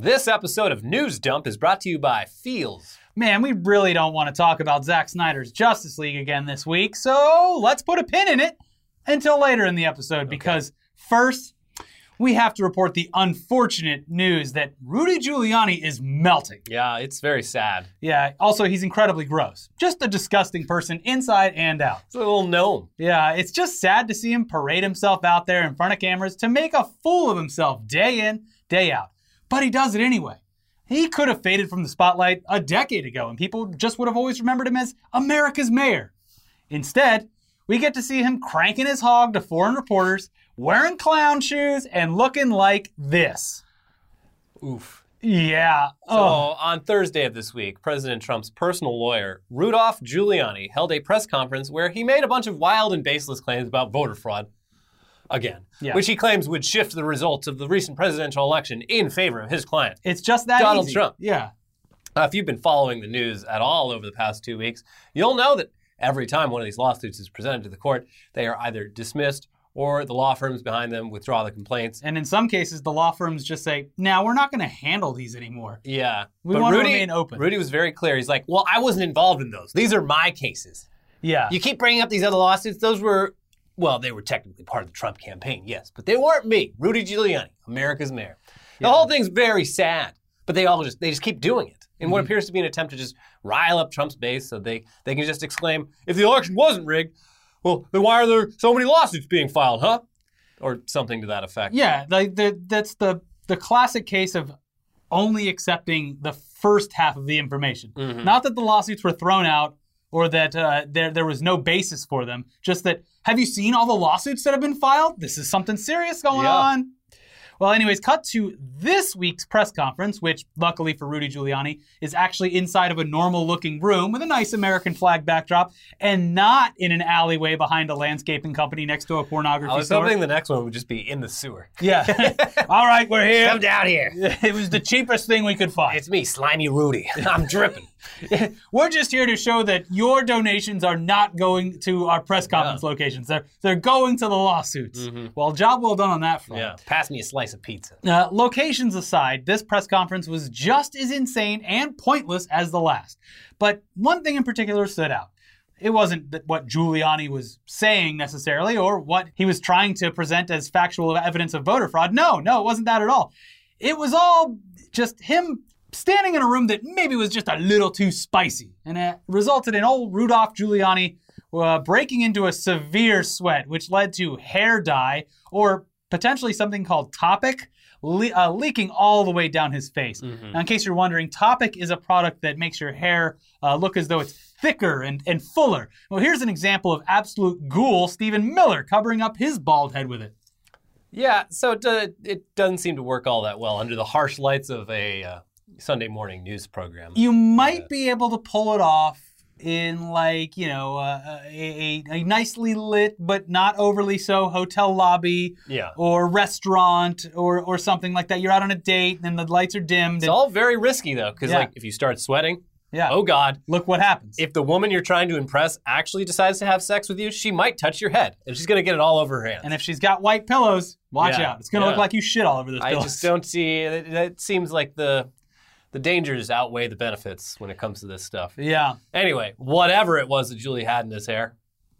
This episode of News Dump is brought to you by Feals. Man, we really don't want to talk about Zack Snyder's Justice League again this week, so let's put a pin in it until later in the episode because first, we have to report the unfortunate news that Rudy Giuliani is melting. Yeah, it's very sad. Yeah, also, he's incredibly gross. Just a disgusting person inside and out. It's a little gnome. Yeah, it's just sad to see him parade himself out there in front of cameras to make a fool of himself day in, day out. But he does it anyway. He could have faded from the spotlight a decade ago, and people just would have always remembered him as America's mayor. Instead, we get to see him cranking his hog to foreign reporters, wearing clown shoes, and looking like this. Oof. Yeah. So, Oh. on Thursday of this week, President Trump's personal lawyer, Rudolph Giuliani, held a press conference where he made a bunch of wild and baseless claims about voter fraud. Again, Yeah. which he claims would shift the results of the recent presidential election in favor of his client. It's just that Donald easy. Trump. Yeah. Uh, if you've been following the news at all over the past two weeks, you'll know that every time one of these lawsuits is presented to the court, they are either dismissed or the law firms behind them withdraw the complaints. And in some cases, the law firms just say, "Now we're not going to handle these anymore." Yeah, We but want to Rudy, remain open. Rudy was very clear. He's like, "Well, I wasn't involved in those. These are my cases. Yeah. You keep bringing up these other lawsuits. Those were, well, they were technically part of the Trump campaign, yes, but they weren't me, Rudy Giuliani, America's mayor. The whole thing's very sad, but they all just they just keep doing it in Mm-hmm. what appears to be an attempt to just rile up Trump's base, so they they can just exclaim, "If the election wasn't rigged, well, then why are there so many lawsuits being filed, huh?" Or something to that effect. Yeah, like the, that's the the classic case of only accepting the first half of the information. Mm-hmm. Not that the lawsuits were thrown out or that uh, there there was no basis for them. Just that have you seen all the lawsuits that have been filed? This is something serious going Yeah. on. Well, anyways, cut to this week's press conference, which luckily for Rudy Giuliani is actually inside of a normal looking room with a nice American flag backdrop and not in an alleyway behind a landscaping company next to a pornography I was store. hoping the next one would just be in the sewer. Yeah. All right, we're here. Come down here. It was the cheapest thing we could find. It's me, Slimy Rudy. I'm dripping. We're just here to show that your donations are not going to our press conference locations. They're they're going to the lawsuits. Well, job well done on that front. Yeah. Pass me a slice of pizza. Uh, locations aside, this press conference was just as insane and pointless as the last. But one thing in particular stood out. It wasn't that what Giuliani was saying necessarily or what he was trying to present as factual evidence of voter fraud. No, no, it wasn't that at all. It was all just him standing in a room that maybe was just a little too spicy. And it resulted in old Rudolph Giuliani uh, breaking into a severe sweat, which led to hair dye or potentially something called Toppik le- uh, leaking all the way down his face. Now, in case you're wondering, Toppik is a product that makes your hair uh, look as though it's thicker and, and fuller. Well, here's an example of absolute ghoul Stephen Miller covering up his bald head with it. Yeah, so it, uh, it doesn't seem to work all that well under the harsh lights of a uh, Sunday morning news program. You might be able to pull it off in like you know uh, a, a, a nicely lit but not overly so hotel lobby Yeah. or restaurant or or something like that you're out on a date and the lights are dimmed It's and all very risky though, because Yeah. like if you start sweating, yeah oh god, look what happens if the woman you're trying to impress actually decides to have sex with you, she might touch your head, and she's gonna get it all over her hands. and if she's got white pillows watch Yeah, out it's gonna yeah. look like you shit all over those I just don't see. It, it seems like the the dangers outweigh the benefits when it comes to this stuff. yeah Anyway, whatever it was that Julie had in his hair,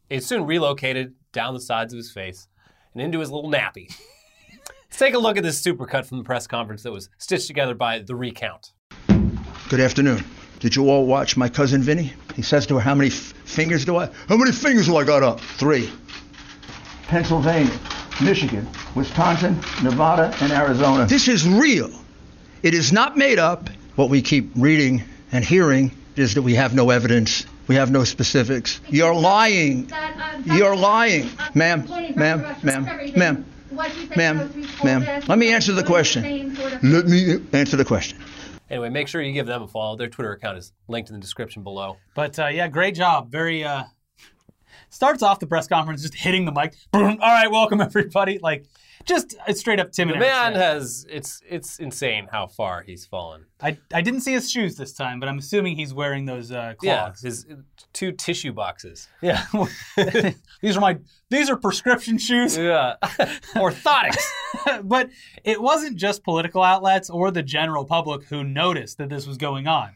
it soon relocated down the sides of his face and into his little nappy. Let's take a look at this supercut from the press conference that was stitched together by The Recount. Good afternoon. Did you all watch my cousin Vinny? He says to her, How many f- fingers do I? How many fingers do I got up? Three. Pennsylvania, Michigan, Wisconsin, Nevada, and Arizona. This is real. It is not made up. What we keep reading and hearing is that we have no evidence. We have no specifics. You're lying. That, um, You're lying. uh, Ma'am, ma'am, ma'am, ma'am, What you said ma'am, goes through full ma'am. Let me answer the question. same sort of- Let me answer the question. Anyway, make sure you give them a follow. Their Twitter account is linked in the description below. but uh, yeah great job very uh starts off the press conference just hitting the mic Boom. all right welcome everybody like Just straight up Tim The man has it's it's insane how far he's fallen. I, I didn't see his shoes this time, but I'm assuming he's wearing those uh, Yeah, his two tissue boxes. Yeah. these are my these are prescription shoes. Yeah, orthotics. but it wasn't just political outlets or the general public who noticed that this was going on.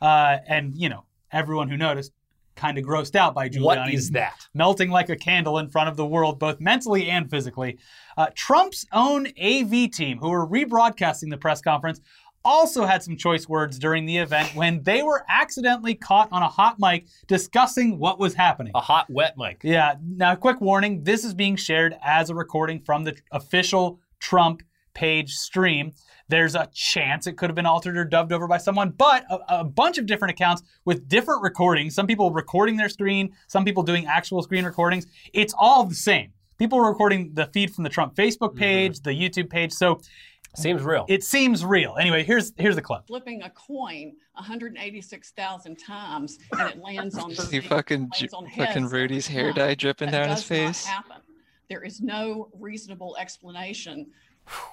Uh, and, you know, everyone who noticed kind of grossed out by Giuliani. What is that? Melting like a candle in front of the world, both mentally and physically. Uh, Trump's own AV team, who were rebroadcasting the press conference, also had some choice words during the event when they were accidentally caught on a hot mic discussing what was happening. A hot wet mic. Yeah. Now, quick warning this is being shared as a recording from the official Trump page stream. There's a chance it could have been altered or dubbed over by someone, but a, a bunch of different accounts with different recordings. Some people recording their screen, some people doing actual screen recordings. It's all the same. People are recording the feed from the Trump Facebook mm-hmm. page, the YouTube page. So Seems real. it seems real. Anyway, here's here's the clip. flipping a coin 186,000 times and it lands on the See fucking Ju- on fucking Rudy's hair dye dripping That down his does not face. happen. There is no reasonable explanation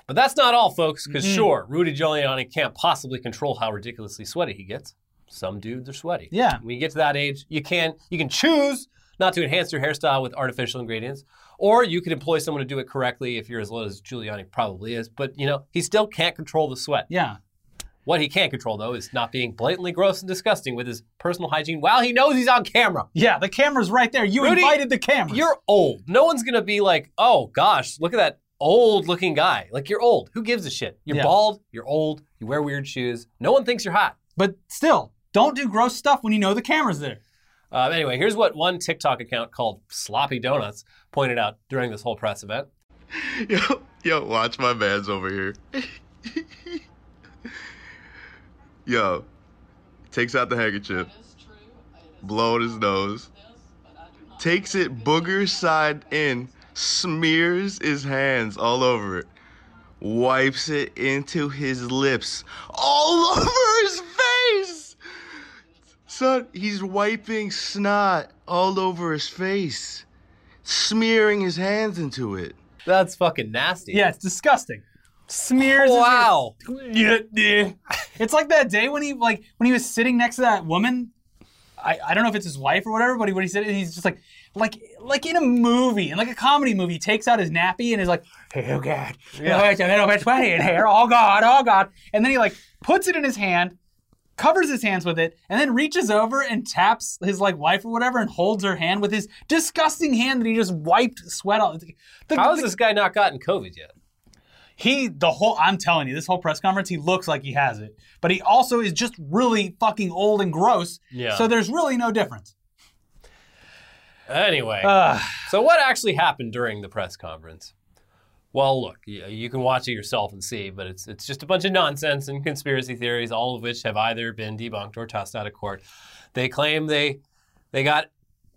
But that's not all, folks, because Mhm. sure, Rudy Giuliani can't possibly control how ridiculously sweaty he gets. Some dudes are sweaty. Yeah. When you get to that age, you can you can choose not to enhance your hairstyle with artificial ingredients, or you could employ someone to do it correctly if you're as low as Giuliani probably is. But you know, he still can't control the sweat. Yeah. What he can't control though is not being blatantly gross and disgusting with his personal hygiene while he knows he's on camera. Yeah, the camera's right there. You Rudy, invited the camera. You're old. No one's gonna be like, oh gosh, look at that old looking guy. Like you're old. Who gives a shit? You're Yeah. bald, you're old, you wear weird shoes. No one thinks you're hot. But still, don't do gross stuff when you know the camera's there. Um, anyway, here's what one TikTok account called Sloppy Donuts pointed out during this whole press event. Yo, yo, watch my man's over here. yo, takes out the handkerchief, blow his nose, takes it booger side in, smears his hands all over it, wipes it into his lips, all over his face. Son, he's wiping snot all over his face, smearing his hands into it. That's fucking nasty. Yeah, it's disgusting. Smears. his- Wow. Yeah, yeah. It's like that day when he like when he was sitting next to that woman. I, I don't know if it's his wife or whatever, but he, when he said it, he's just like like like in a movie, in like a comedy movie, he takes out his nappy and is like, oh god, Yeah. oh, it's a little bit sweaty in here. Oh god, oh god, and then he like puts it in his hand, covers his hands with it, and then reaches over and taps his like wife or whatever and holds her hand with his disgusting hand that he just wiped sweat off. The, How has this guy not gotten COVID yet? he the whole I'm telling you, this whole press conference, he looks like he has it. But he also is just really fucking old and gross. Yeah. So there's really no difference. Anyway, Uh, so what actually happened during the press conference? Well, look, you, can watch it yourself and see, but it's it's just a bunch of nonsense and conspiracy theories, all of which have either been debunked or tossed out of court. They claim they they got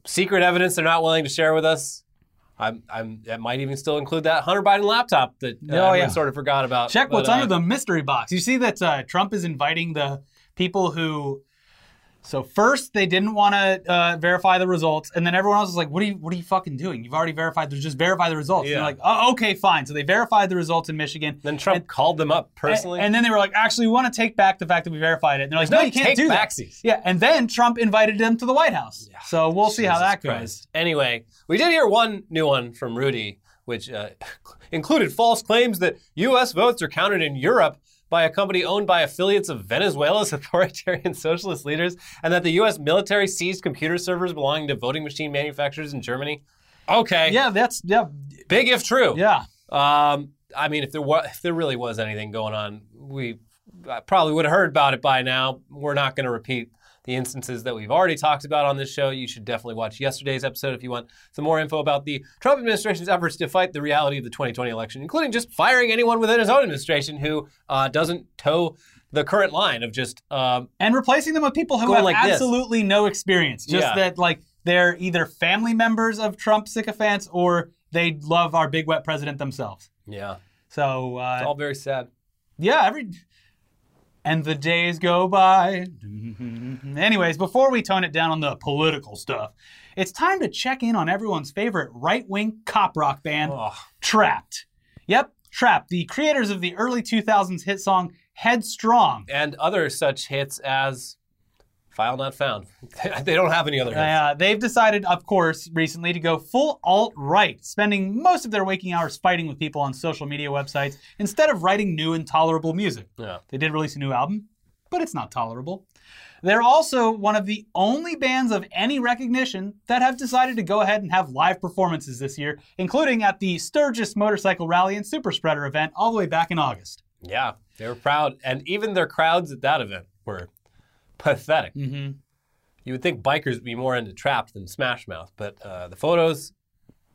secret evidence they're not willing to share with us. I'm, I'm that might even still include that Hunter Biden laptop that uh, Oh, yeah. sort of forgot about. check But, what's uh, under the mystery box. You see that uh, Trump is inviting the people who. So first they didn't want to uh, verify the results, and then everyone else was like, "What are you? What are you fucking doing? You've already verified. Just verify the results." And they're like, "Oh, okay, fine." So they verified the results in Michigan. Then Trump And- called them up personally. And, then they were like, actually, we want to take back the fact that we verified it. And they're like, no, no you can't do that. take-backsies. Yeah, and then Trump invited them to the White House. So we'll see how Jesus that goes. Christ. Anyway, we did hear one new one from Rudy, which uh, included false claims that U.S. votes are counted in Europe by a company owned by affiliates of Venezuela's authoritarian socialist leaders, and that the U.S. military seized computer servers belonging to voting machine manufacturers in Germany. Okay, Yeah, that's yeah, big if true. yeah. Um, I mean, if there was, if there really was anything going on, we probably would have heard about it by now. We're not going to repeat the instances that we've already talked about on this show. You should definitely watch yesterday's episode if you want some more info about the Trump administration's efforts to fight the reality of the 2020 election, including just firing anyone within his own administration who uh, doesn't toe the current line of just um, And replacing them with people who have like this. absolutely no experience. Just Yeah. that like they're either family members of Trump sycophants or they love our big wet president themselves. yeah, So uh, it's all very sad. yeah, every and the days go by. Anyways, before we tone it down on the political stuff, it's time to check in on everyone's favorite right-wing cop rock band, Ugh. Trapt. Yep, Trapt, the creators of the early 2000s hit song Headstrong. And other such hits as File Not Found. they don't have any other hits. Uh, they've decided, of course, recently to go full alt right, spending most of their waking hours fighting with people on social media websites instead of writing new and tolerable music. Yeah. They did release a new album, but it's not tolerable. They're also one of the only bands of any recognition that have decided to go ahead and have live performances this year, including at the Sturgis Motorcycle Rally and Super Spreader event all the way back in August. Yeah, they were proud. And even their crowds at that event were pathetic. Mm-hmm. You would think bikers would be more into Trapt than Smash Mouth, but uh, the photos,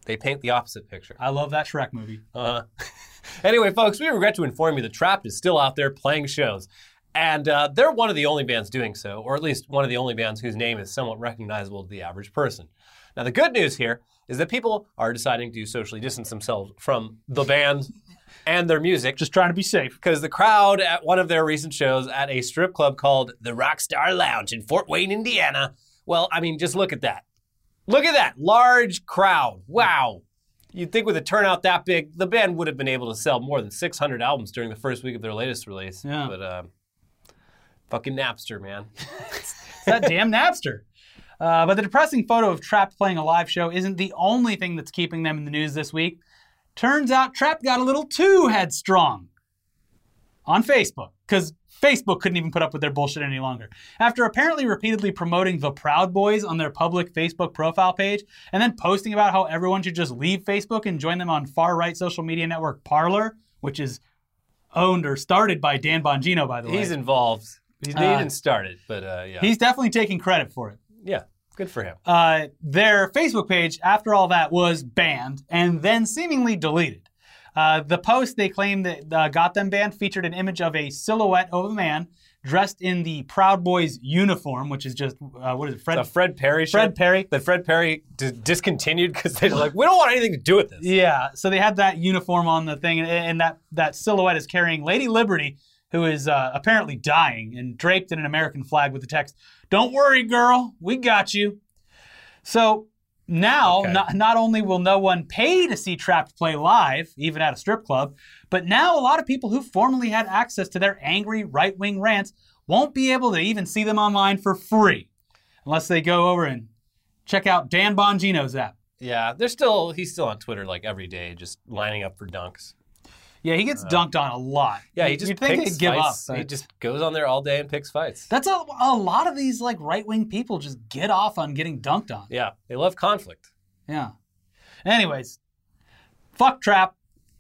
they paint the opposite picture. I love that Shrek movie. Uh, anyway, folks, we regret to inform you that Trapt is still out there playing shows. And uh, they're one of the only bands doing so, or at least one of the only bands whose name is somewhat recognizable to the average person. Now, the good news here is that people are deciding to socially distance themselves from the band and their music Just trying to be safe. because the crowd at one of their recent shows at a strip club called the Rockstar Lounge in Fort Wayne, Indiana. Well, I mean, just look at that. Look at that large crowd. Wow. You'd think with a turnout that big, the band would have been able to sell more than 600 albums during the first week of their latest release. Yeah. But uh, fucking Napster, man. It's that damn Napster. Uh, but the depressing photo of Trapt playing a live show isn't the only thing that's keeping them in the news this week. Turns out Trapt got a little too headstrong on Facebook because Facebook couldn't even put up with their bullshit any longer. After apparently repeatedly promoting the Proud Boys on their public Facebook profile page and then posting about how everyone should just leave Facebook and join them on far right social media network Parler, which is owned or started by Dan Bongino, by the way. He's involved. He's, he Uh, didn't start it, but uh, yeah. He's definitely taking credit for it. yeah, good for him. uh, their Facebook page, after all that, was banned and then seemingly deleted. Uh, the post they claimed that uh, got them banned featured an image of a silhouette of a man dressed in the Proud Boys uniform, which is just uh, what is it, Fred? The Fred Perry Fred Perry. that Fred Perry d- discontinued because they're like, we don't want anything to do with this. Yeah, so they had that uniform on the thing, and, and that that silhouette is carrying Lady Liberty, who is uh, apparently dying and draped in an American flag with the text, "Don't worry, girl, we got you." So now, Okay. not, not only will no one pay to see Trapt play live, even at a strip club, but now a lot of people who formerly had access to their angry right wing rants won't be able to even see them online for free, unless they go over and check out Dan Bongino's app. Yeah, they're still he's still on Twitter like every day, just lining up for dunks. Yeah, he gets uh, dunked on a lot. Yeah, he just You'd think picks he'd give fights. up. He just goes on there all day and picks fights. That's a, a lot of these like right wing people just get off on getting dunked on. Yeah, they love conflict. Yeah. Anyways, fuck Trapt.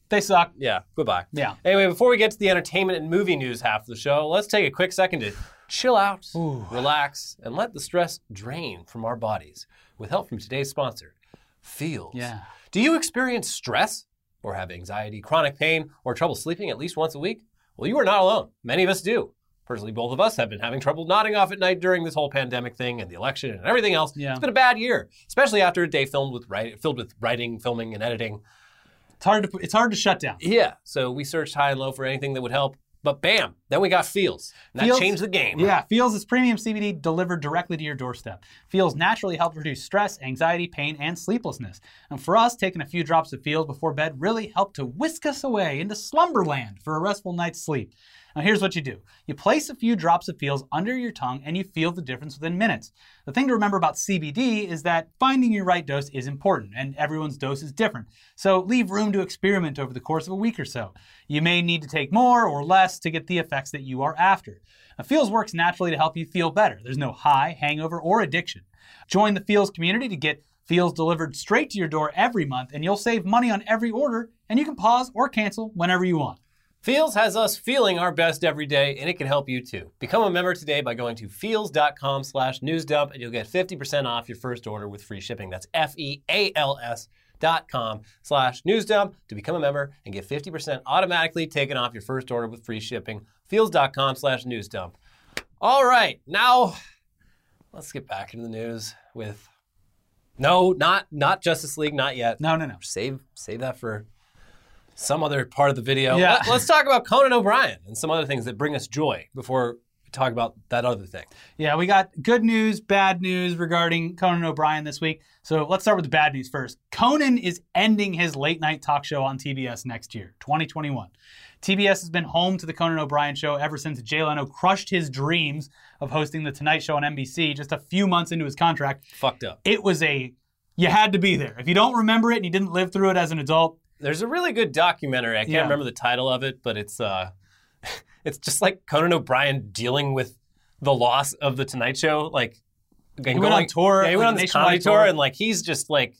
They suck. Yeah, goodbye. Yeah. Anyway, before we get to the entertainment and movie news half of the show, let's take a quick second to chill out, relax, and let the stress drain from our bodies with help from today's sponsor, Feals. Yeah. Do you experience stress or have anxiety, chronic pain, or trouble sleeping at least once a week? Well, you are not alone. Many of us do. Personally, both of us have been having trouble nodding off at night during this whole pandemic thing and the election and everything else. Yeah. It's been a bad year, especially after a day filmed with write, filled with writing, filming, and editing. It's hard to it's hard to shut down. Yeah. So we searched high and low for anything that would help. But bam, then we got Feals. That Feals- changed the game. Yeah, Feals is premium CBD delivered directly to your doorstep. Feals naturally help reduce stress, anxiety, pain, and sleeplessness. And for us, taking a few drops of Feals before bed really helped to whisk us away into slumberland for a restful night's sleep. Now, here's what you do you place a few drops of Feals under your tongue and you feel the difference within minutes. The thing to remember about CBD is that finding your right dose is important, and everyone's dose is different. So leave room to experiment over the course of a week or so. You may need to take more or less to get the effects that you are after. Now, Feals works naturally to help you feel better. There's no high, hangover, or addiction. Join the Feals community to get Feals delivered straight to your door every month, and you'll save money on every order, and you can pause or cancel whenever you want. Feals has us feeling our best every day, and it can help you too. Become a member today by going to feals.com slash newsdump, and you'll get 50% off your first order with free shipping. That's F-E-A-L-S dot com slash newsdump to become a member and get 50% automatically taken off your first order with free shipping. Feals.com slash newsdump. All right, now let's get back into the news with no, not not Justice League, not yet. No, no, no. Save save that for some other part of the video. Yeah. Let, us talk about Conan O'Brien and some other things that bring us joy before talk about that other thing. Yeah, we got good news, bad news regarding Conan O'Brien this week. So let's start with the bad news first. Conan is ending his late night talk show on TBS next year, 2021. TBS has been home to the Conan O'Brien show ever since Jay Leno crushed his dreams of hosting the Tonight Show on NBC just a few months into his contract. Fucked up. It was a, you had to be there. If you don't remember it and you didn't live through it as an adult, There's a really good documentary. I can't Yeah. remember the title of it, but it's uh, it's just like Conan O'Brien dealing with the loss of the Tonight Show. Like, again, He went on tour, Yeah, he went on this comedy tour, tour. and like he's just like,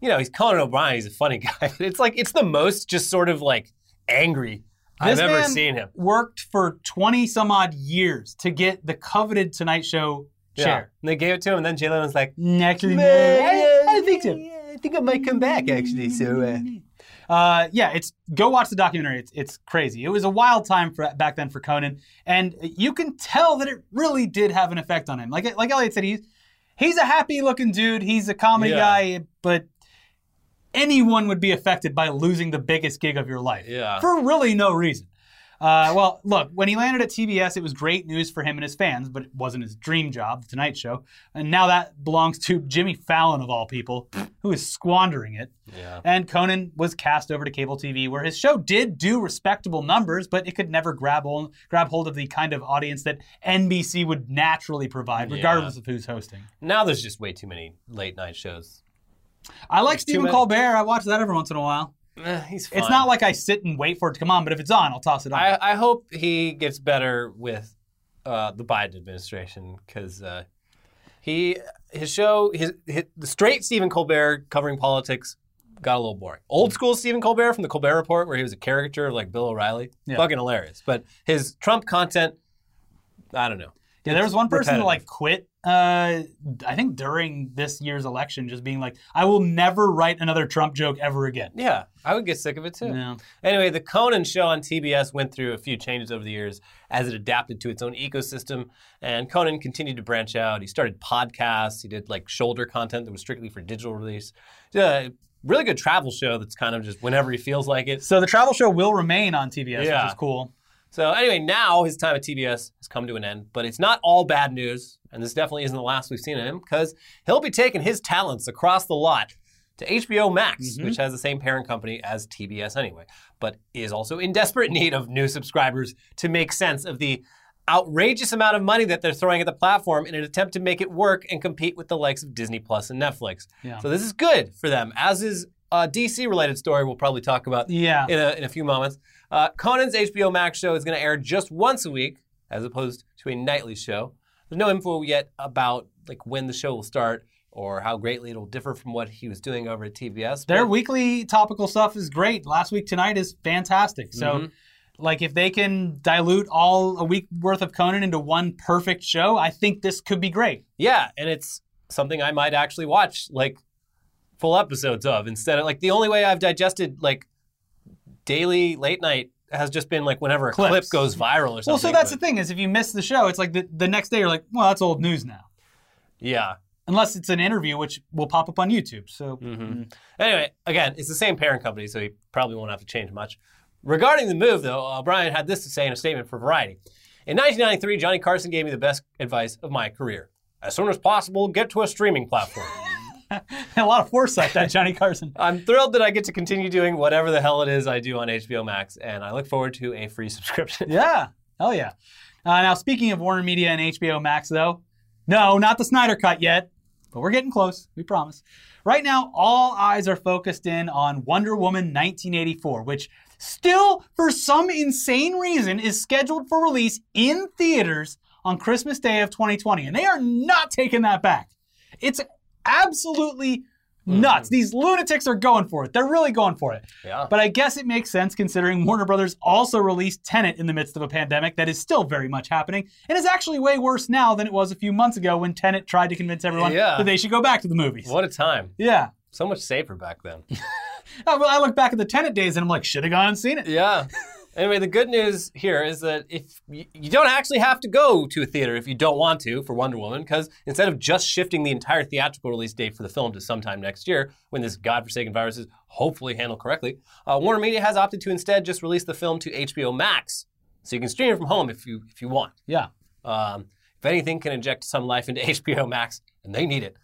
you know, he's Conan O'Brien. He's a funny guy. It's like it's the most just sort of like angry I've This ever seen him. worked for 20 some odd years to get the coveted Tonight Show Yeah. chair. And they gave it to him, and then Jay Leno's like, Actually, no. "Man, I, I think so. I think I might come back actually. So. Uh, Uh, yeah, it's go watch the documentary. It's it's crazy. It was a wild time for back then for Conan, and you can tell that it really did have an effect on him. Like like Elliot said, he's he's a happy looking dude. He's a comedy Yeah. guy, but anyone would be affected by losing the biggest gig of your life Yeah. for really no reason. Uh, well, look, when he landed at TBS, it was great news for him and his fans, but it wasn't his dream job, The Tonight Show. And now that belongs to Jimmy Fallon, of all people, who is squandering it. yeah. And Conan was cast over to cable TV, where his show did do respectable numbers, but it could never grab hold, grab hold of the kind of audience that NBC would naturally provide, Yeah. regardless of who's hosting. Now there's just way too many late night shows. I like Stephen. Colbert. I watch that every once in a while. Eh, he's fine. It's not like I sit and wait for it to come on, but if it's on, I'll toss it on. I, I hope he gets better with uh, the Biden administration because uh, he his show his, his the straight Stephen Colbert covering politics got a little boring. Old school Stephen Colbert from the Colbert Report where he was a caricature of like Bill O'Reilly, Yeah. fucking hilarious. But his Trump content, I don't know. Yeah, there was one person that like quit. Uh, I think during this year's election, just being like, "I will never write another Trump joke ever again." Yeah, I would get sick of it too. Yeah. Anyway, the Conan show on TBS went through a few changes over the years as it adapted to its own ecosystem. And Conan continued to branch out. He started podcasts. He did like shoulder content that was strictly for digital release. Yeah, really good travel show that's kind of just whenever he feels like it. So the travel show will remain on TBS, Yeah. which is cool. So anyway, now his time at TBS has come to an end, but it's not all bad news, and this definitely isn't the last we've seen of him because he'll be taking his talents across the lot to HBO Max, mm-hmm. which has the same parent company as TBS anyway, but is also in desperate need of new subscribers to make sense of the outrageous amount of money that they're throwing at the platform in an attempt to make it work and compete with the likes of Disney Plus and Netflix. Yeah. So this is good for them, as is a DC related story we'll probably talk about Yeah. in a, in a few moments. Uh, Conan's HBO Max show is going to air just once a week, as opposed to a nightly show. There's no info yet about like when the show will start or how greatly it'll differ from what he was doing over at TBS. Their weekly topical stuff is great. Last week tonight is fantastic. So, Mhm. like, if they can dilute all a week worth of Conan into one perfect show, I think this could be great. yeah, and it's something I might actually watch like full episodes of instead of like the only way I've digested like daily late night has just been like whenever a clip goes viral or something. Well, so that's but- the thing is, if you miss the show, it's like the, the next day you're like, well, that's old news now. yeah. Unless it's an interview, which will pop up on YouTube. So, Mm-hmm. Anyway, again, it's the same parent company, so he probably won't have to change much. Regarding the move, though, O'Brien had this to say in a statement for Variety. In 1993, Johnny Carson gave me the best advice of my career. As soon as possible, get to a streaming platform. a lot of foresight, that Johnny Carson. I'm thrilled that I get to continue doing whatever the hell it is I do on HBO Max, and I look forward to a free subscription. Yeah, hell yeah. Uh, now, speaking of Warner Media and HBO Max, though, no, not the Snyder Cut yet, but we're getting close. We promise. Right now, all eyes are focused in on Wonder Woman 1984, which still, for some insane reason, is scheduled for release in theaters on Christmas Day of 2020, and they are not taking that back. It's absolutely mm-hmm. nuts. These lunatics are going for it. They're really going for it. Yeah. But I guess it makes sense considering Warner Brothers also released Tenet in the midst of a pandemic that is still very much happening and is actually way worse now than it was a few months ago when Tenet tried to convince everyone Yeah. that they should go back to the movies. What a time. Yeah. So much safer back then. Oh, well, I look back at the Tenet days and I'm like, should have gone and seen it. Yeah. Anyway, the good news here is that if you, you don't actually have to go to a theater if you don't want to for Wonder Woman, because instead of just shifting the entire theatrical release date for the film to sometime next year, when this godforsaken virus is hopefully handled correctly, uh, Warner Media has opted to instead just release the film to HBO Max, so you can stream it from home if you if you want. Yeah. Um, if anything can inject some life into HBO Max, and they need it,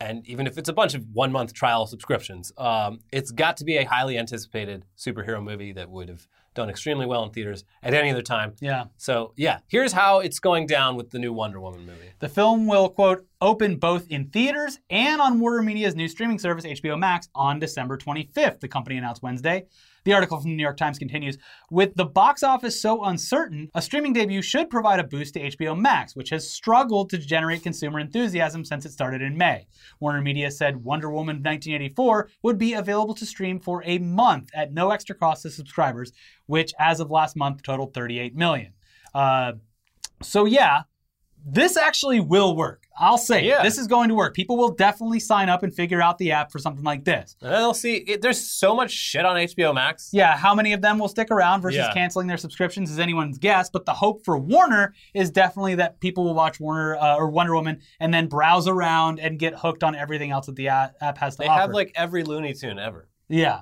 and even if it's a bunch of one month trial subscriptions, um, it's got to be a highly anticipated superhero movie that would have done extremely well in theaters at any other time. Yeah. So, yeah, here's how it's going down with the new Wonder Woman movie. The film will, quote, open both in theaters and on Warner Media's new streaming service, HBO Max, on December 25th, the company announced Wednesday. The article from the New York Times continues With the box office so uncertain, a streaming debut should provide a boost to HBO Max, which has struggled to generate consumer enthusiasm since it started in May. Warner Media said Wonder Woman 1984 would be available to stream for a month at no extra cost to subscribers, which as of last month totaled 38 million. Uh, so, yeah, this actually will work. I'll say Yeah. this is going to work. People will definitely sign up and figure out the app for something like this. And they'll see, it, there's so much shit on HBO Max. Yeah, how many of them will stick around versus Yeah. canceling their subscriptions is anyone's guess. But the hope for Warner is definitely that people will watch Warner uh, or Wonder Woman and then browse around and get hooked on everything else that the app has to They offer. They have like every Looney Tune ever yeah,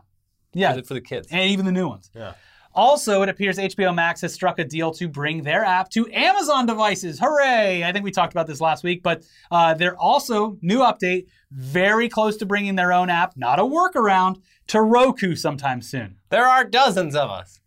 for yeah, the, for the kids. and even the new ones. Yeah. Also, it appears HBO Max has struck a deal to bring their app to Amazon devices. Hooray! I think we talked about this last week, but uh, they're also, new update, very close to bringing their own app, not a workaround, to Roku sometime soon. There are dozens of us.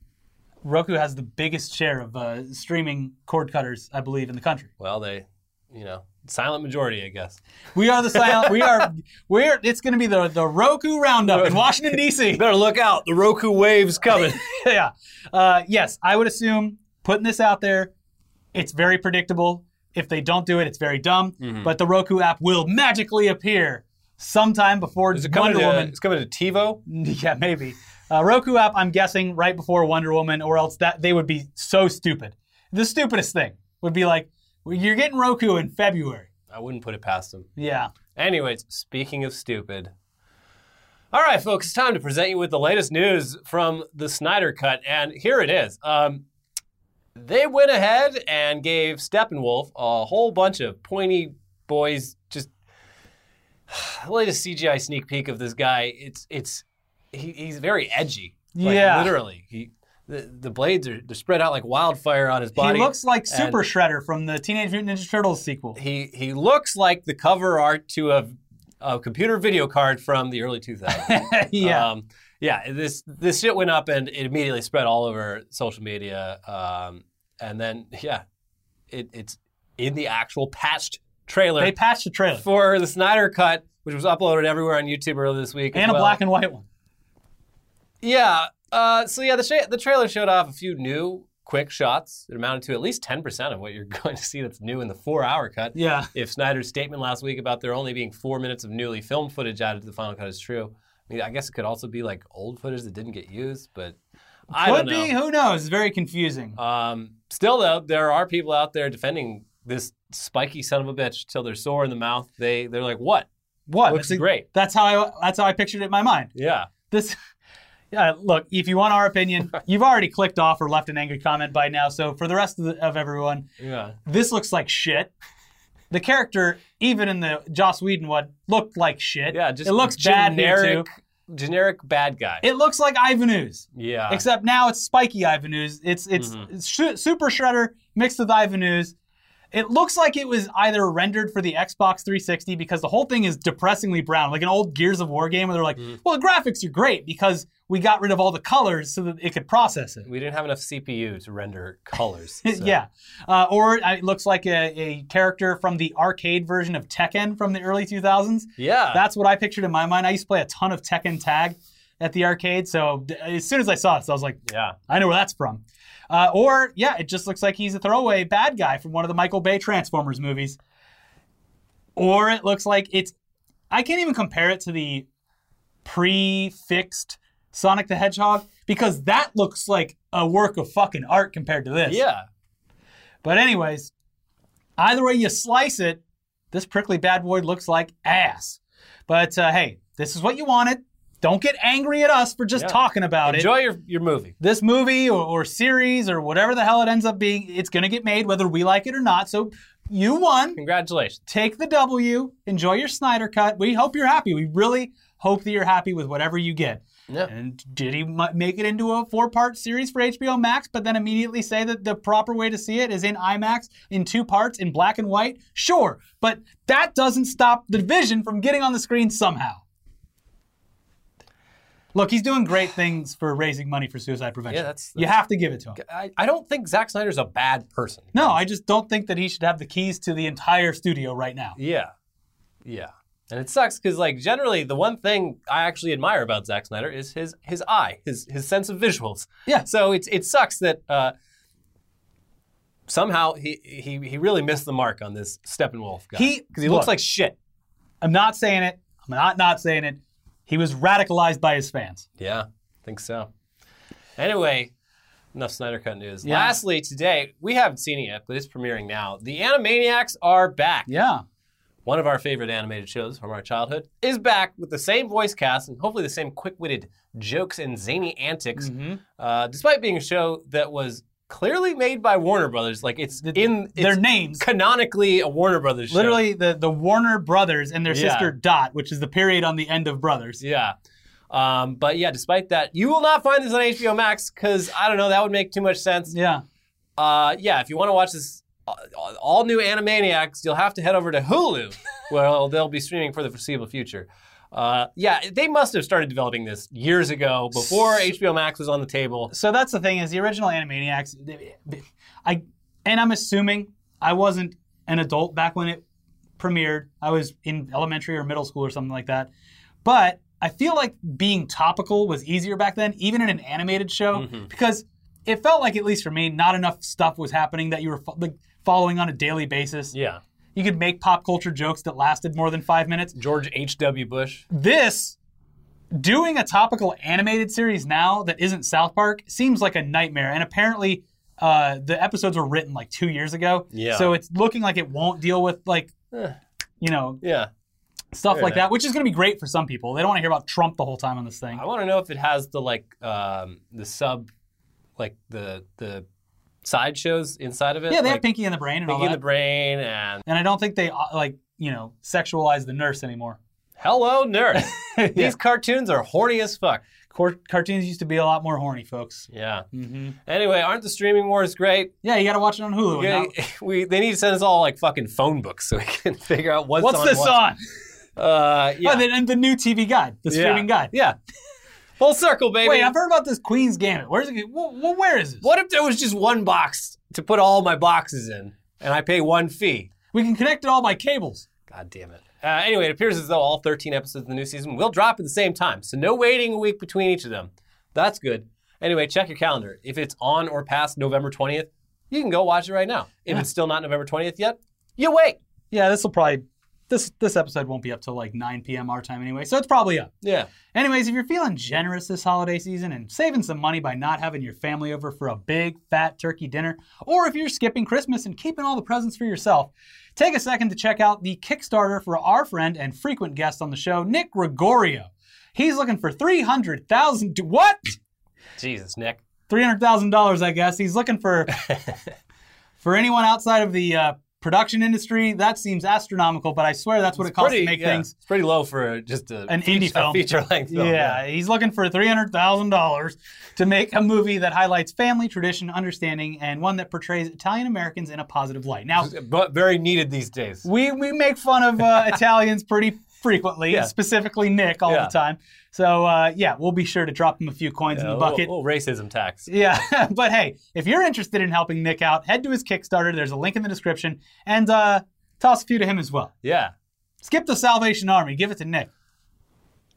Roku has the biggest share of uh, streaming cord cutters, I believe, in the country. Well, they, you know, silent majority, I guess. We are the silent. we are. We're. It's going to be the the Roku roundup in Washington D.C. Better look out. The Roku wave's coming. yeah. Uh, yes, I would assume putting this out there, it's very predictable. If they don't do it, it's very dumb. Mm-hmm. But the Roku app will magically appear sometime before Is it Wonder to, Woman. It's coming to TiVo. Yeah, maybe. Uh, Roku app, I'm guessing right before Wonder Woman, or else that they would be so stupid. The stupidest thing would be like, well, you're getting Roku in February. I wouldn't put it past them. Yeah. Anyways, speaking of stupid. All right, folks, it's time to present you with the latest news from the Snyder Cut, and here it is. Um, they went ahead and gave Steppenwolf a whole bunch of pointy boys. Just the latest CGI sneak peek of this guy. It's it's he, he's very edgy. Like, Yeah. literally. He the, the blades are they're spread out like wildfire on his body. He looks like Super and- Shredder from the Teenage Mutant Ninja Turtles sequel. he he looks like the cover art to a, a computer video card from the early 2000s. yeah. Um, yeah, this this shit went up and it immediately spread all over social media. Um, and then yeah, it, it's in the actual patched trailer they patched the trailer. for the Snyder Cut, which was uploaded everywhere on YouTube earlier this week. as and a well. black and white one. Yeah. Uh, so yeah, the sh- the trailer showed off a few new quick shots that amounted to at least 10% of what you're going to see that's new in the four-hour cut. Yeah. if Snyder's statement last week about there only being four minutes of newly filmed footage added to the final cut is true. I mean, I guess it could also be like old footage that didn't get used, but I Could don't know. be. Who knows? It's very confusing. Um, still, though, there are people out there defending this spiky son of a bitch till they're sore in the mouth. They they're like, what? what? looks That's great. That's how I. That's how I pictured it in my mind. Yeah, This. Yeah, look, if you want our opinion, you've already clicked off or left an angry comment by now. So for the rest of, the, of everyone, yeah. this looks like shit. The character, even in the Joss Whedon one, looked like shit. Yeah, just it looks bad generic, too. generic bad guy. It looks like Ivan Ooze, yeah, except now it's spiky Ivan Ooze. It's it's, Mm-hmm. sh- Super Shredder mixed with Ivan Ooze. It looks like it was either rendered for the Xbox 360 because the whole thing is depressingly brown, like an old Gears of War game where they're like, Mm-hmm. well, the graphics are great because we got rid of all the colors so that it could process it. we didn't have enough CPU to render colors. so- yeah. Uh, or it looks like a, a character from the arcade version of Tekken from the early 2000s. yeah. That's what I pictured in my mind. I used to play a ton of Tekken Tag at the arcade. So as soon as I saw this, I was like, yeah. I know where that's from. Uh, or, yeah, it just looks like he's a throwaway bad guy from one of the Michael Bay Transformers movies. Or it looks like it's. I can't even compare it to the pre fixed Sonic the Hedgehog because that looks like a work of fucking art compared to this. Yeah. But, anyways, either way you slice it, this prickly bad boy looks like ass. But uh, hey, this is what you wanted. Don't get angry at us for just Yeah. talking about it Enjoy your, your movie. this movie or, or series or whatever the hell it ends up being, it's going to get made whether we like it or not. So you won. Congratulations. Take the W. Enjoy your Snyder cut. We hope you're happy. We really Hope that you're happy with whatever you get. Yeah. And did he make it into a four part series for HBO Max, but then immediately say that the proper way to see it is in IMAX in two parts in black and white? Sure, but that doesn't stop the vision from getting on the screen somehow. Look, he's doing great things for raising money for suicide prevention. Yeah, that's- you have to give it to him. I, I don't think Zack Snyder's a bad person. No, I just don't think that he should have the keys to the entire studio right now. Yeah. Yeah. And it sucks because, like, generally, the one thing I actually admire about Zack Snyder is his his eye, his his sense of visuals. Yeah. So it's it sucks that uh, somehow he, he he really missed the mark on this Steppenwolf guy. He- because he looks look. like shit. I'm not saying it. I'm not not saying it. He was radicalized by his fans. Yeah, I think so. Anyway, enough Snyder Cut news. Yeah. Lastly, today we haven't seen it yet, but it's premiering now. The Animaniacs are back. Yeah. one of our favorite animated shows from our childhood, is back with the same voice cast and hopefully the same quick-witted jokes and zany antics. Mm-hmm. Uh, despite being a show that was clearly made by Warner Brothers, like it's in Their it's names. canonically a Warner Brothers show. Literally the, the Warner brothers and their Yeah. sister Dot, which is the period on the end of brothers. Yeah. Um, but yeah, despite that, you will not find this on HBO Max because I don't know, that would make too much sense. Yeah. Uh, yeah, if you want to watch this uh, all new Animaniacs, you'll have to head over to Hulu, where they'll be streaming for the foreseeable future. Uh, yeah, they must have started developing this years ago, before HBO Max was on the table. So that's the thing is the original Animaniacs. I and I'm assuming I wasn't an adult back when it premiered. I was in elementary or middle school or something like that. But I feel like being topical was easier back then, even in an animated show, Mm-hmm. because it felt like, at least for me, not enough stuff was happening that you were fo- like, following on a daily basis. Yeah, You could make pop culture jokes that lasted more than five minutes. George H.W. Bush. This doing a topical animated series now that isn't South Park seems like a nightmare. And apparently, uh, the episodes were written like two years ago. Yeah. So it's looking like it won't deal with like, you know, Yeah, stuff Fair like enough. that, which is going to be great for some people. They don't want to hear about Trump the whole time on this thing. I want to know if it has the like um, the sub, like the the side shows inside of it. Yeah, they like have Pinky and the Brain and all Pinky and the Brain and and I don't think they uh, like you know sexualize the nurse anymore. Hello Nurse. Yeah. These cartoons are horny as fuck. Cor- cartoons used to be a lot more horny, folks. Yeah. Mm-hmm. Anyway, aren't the streaming wars great? Yeah, you got to watch it on Hulu. Yeah, we they need to send us all like fucking phone books so we can figure out what's, What's on this what. on? Uh, yeah. Oh, the, and the new TV guide, the yeah. streaming guide. Yeah. Full circle, baby. Wait, I've heard about this Queen's Gambit. Where's it? Well, where is this? what if there was just one box to put all my boxes in, and I pay one fee? We can connect it all by cables. God damn it. Uh, anyway, it appears as though all 13 episodes of the new season will drop at the same time, so no waiting a week between each of them. That's good. Anyway, check your calendar. If it's on or past November 20th, you can go watch it right now. If Yeah. it's still not November 20th yet, you wait. Yeah, this will probably this this episode won't be up till like 9 p.m. our time anyway, so it's probably up. Yeah. Anyways, if you're feeling generous this holiday season and saving some money by not having your family over for a big fat turkey dinner, or if you're skipping Christmas and keeping all the presents for yourself, take a second to check out the Kickstarter for our friend and frequent guest on the show, Nick Gregorio. He's looking for 300,000 what? Jesus, Nick. $300,000, I guess. He's looking for for anyone outside of the uh, production industry, that seems astronomical, but I swear that's what it costs to make yeah, things. It's pretty low for just a, An feature, indie film. feature length film. Yeah, he's looking for $300,000 to make a movie that highlights family, tradition, understanding, and one that portrays Italian Americans in a positive light. Now, But very needed these days. we, we make fun of uh, Italians pretty frequently, Yeah. specifically Nick all Yeah. the time. So, uh, yeah, we'll be sure to drop him a few coins in Yeah, the a bucket. little, little racism tax. Yeah, but hey, if you're interested in helping Nick out, head to his Kickstarter. There's a link in the description, and uh, toss a few to him as well. Yeah. Skip the Salvation Army, give it to Nick.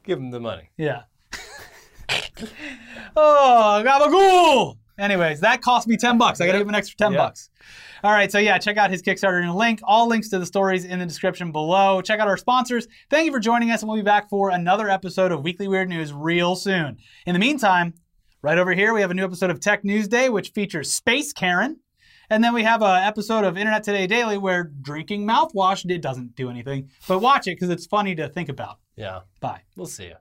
Give him the money. Yeah. oh, gabagool! Anyways, that cost me 10 bucks. I gotta give him an extra 10 Yeah. bucks. All right, so yeah, check out his Kickstarter in a link. All links to the stories in the description below. Check out our sponsors. Thank you for joining us, and we'll be back for another episode of Weekly Weird News real soon. In the meantime, right over here, we have a new episode of Tech News Day, which features Space Karen. And then we have an episode of Internet Today Daily where drinking mouthwash it doesn't do anything, but watch it because it's funny to think about. Yeah. Bye. We'll see you.